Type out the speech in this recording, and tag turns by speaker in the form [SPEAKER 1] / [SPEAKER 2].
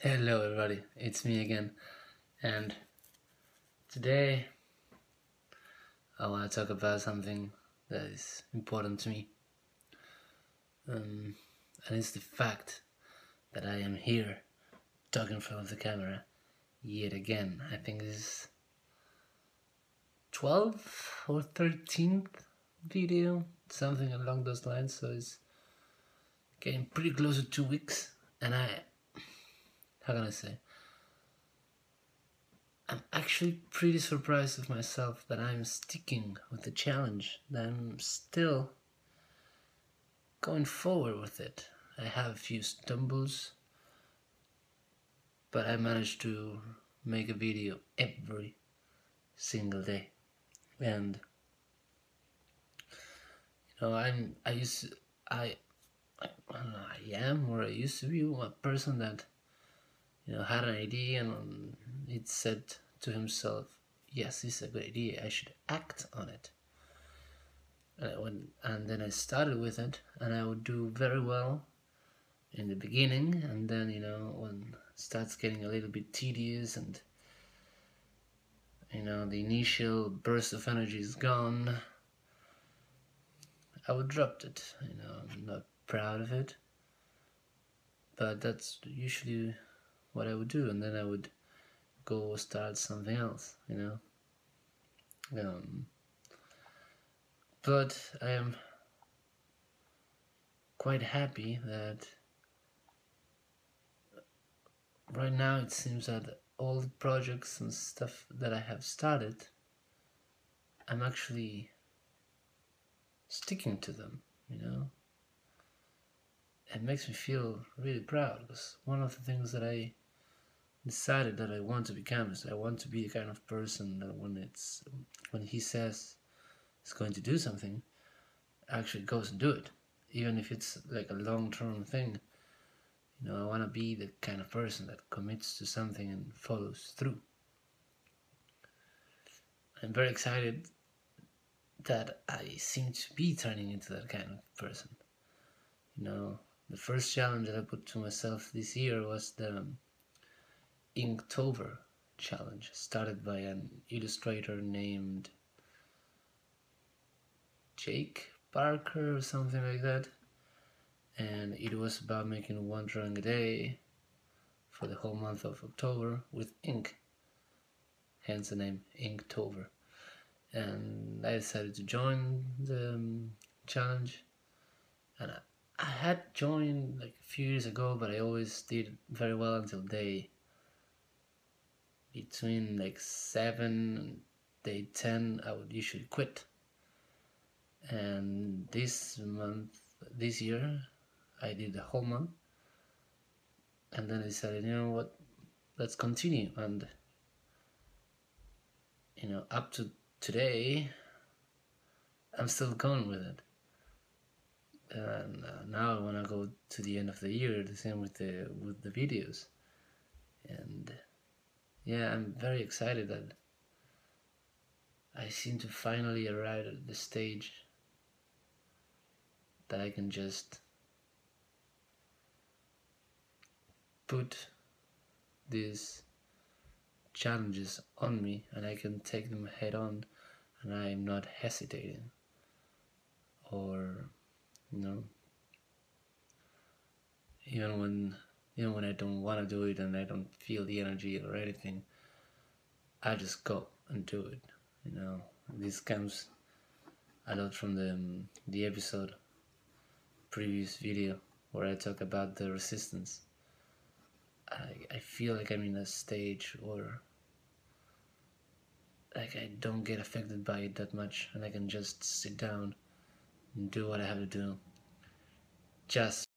[SPEAKER 1] Hello everybody, it's me again. And today I want to talk about something that is important to me. Um, and it's the fact that I am here talking in front of the camera yet again. I think this is 12th or 13th video, something along those lines, so it's getting pretty close to two weeks. And I how can I say? I'm actually pretty surprised with myself that I'm sticking with the challenge, that I'm still going forward with it. I have a few stumbles, but I managed to make a video every single day. And you know, I'm I used to, I I, know, I am or I used to be a person that you know, had an idea and it said to himself, yes, this is a good idea, I should act on it. And, when, and then I started with it and I would do very well in the beginning and then, you know, when it starts getting a little bit tedious and you know, the initial burst of energy is gone, I would drop it. You know, I'm not proud of it, but that's usually what I would do, and then I would go start something else, you know. Um, but I am quite happy that right now it seems that all the projects and stuff that I have started, I'm actually sticking to them, you know. It makes me feel really proud because one of the things that I decided that I want to become is I want to be the kind of person that when it's when he says he's going to do something, actually goes and do it, even if it's like a long term thing. You know, I want to be the kind of person that commits to something and follows through. I'm very excited that I seem to be turning into that kind of person. You know, the first challenge that I put to myself this year was the Inktober challenge started by an illustrator named Jake Parker or something like that. And it was about making one drawing a day for the whole month of October with ink. Hence the name Inktober. And I decided to join the um, challenge had joined like a few years ago but I always did very well until day between like 7 and day 10 I would usually quit. And this month this year I did the whole month. And then I decided you know what? Let's continue. And you know up to today I'm still going with it and uh, now I want to go to the end of the year the same with the with the videos. And yeah, I'm very excited that I seem to finally arrive at the stage that I can just put these challenges on me and I can take them head on and I'm not hesitating or you know? Even when know when I don't want to do it and I don't feel the energy or anything I just go and do it you know? This comes a lot from the um, the episode previous video where I talk about the resistance. I, I feel like I'm in a stage where like I don't get affected by it that much and I can just sit down and do what I have to do just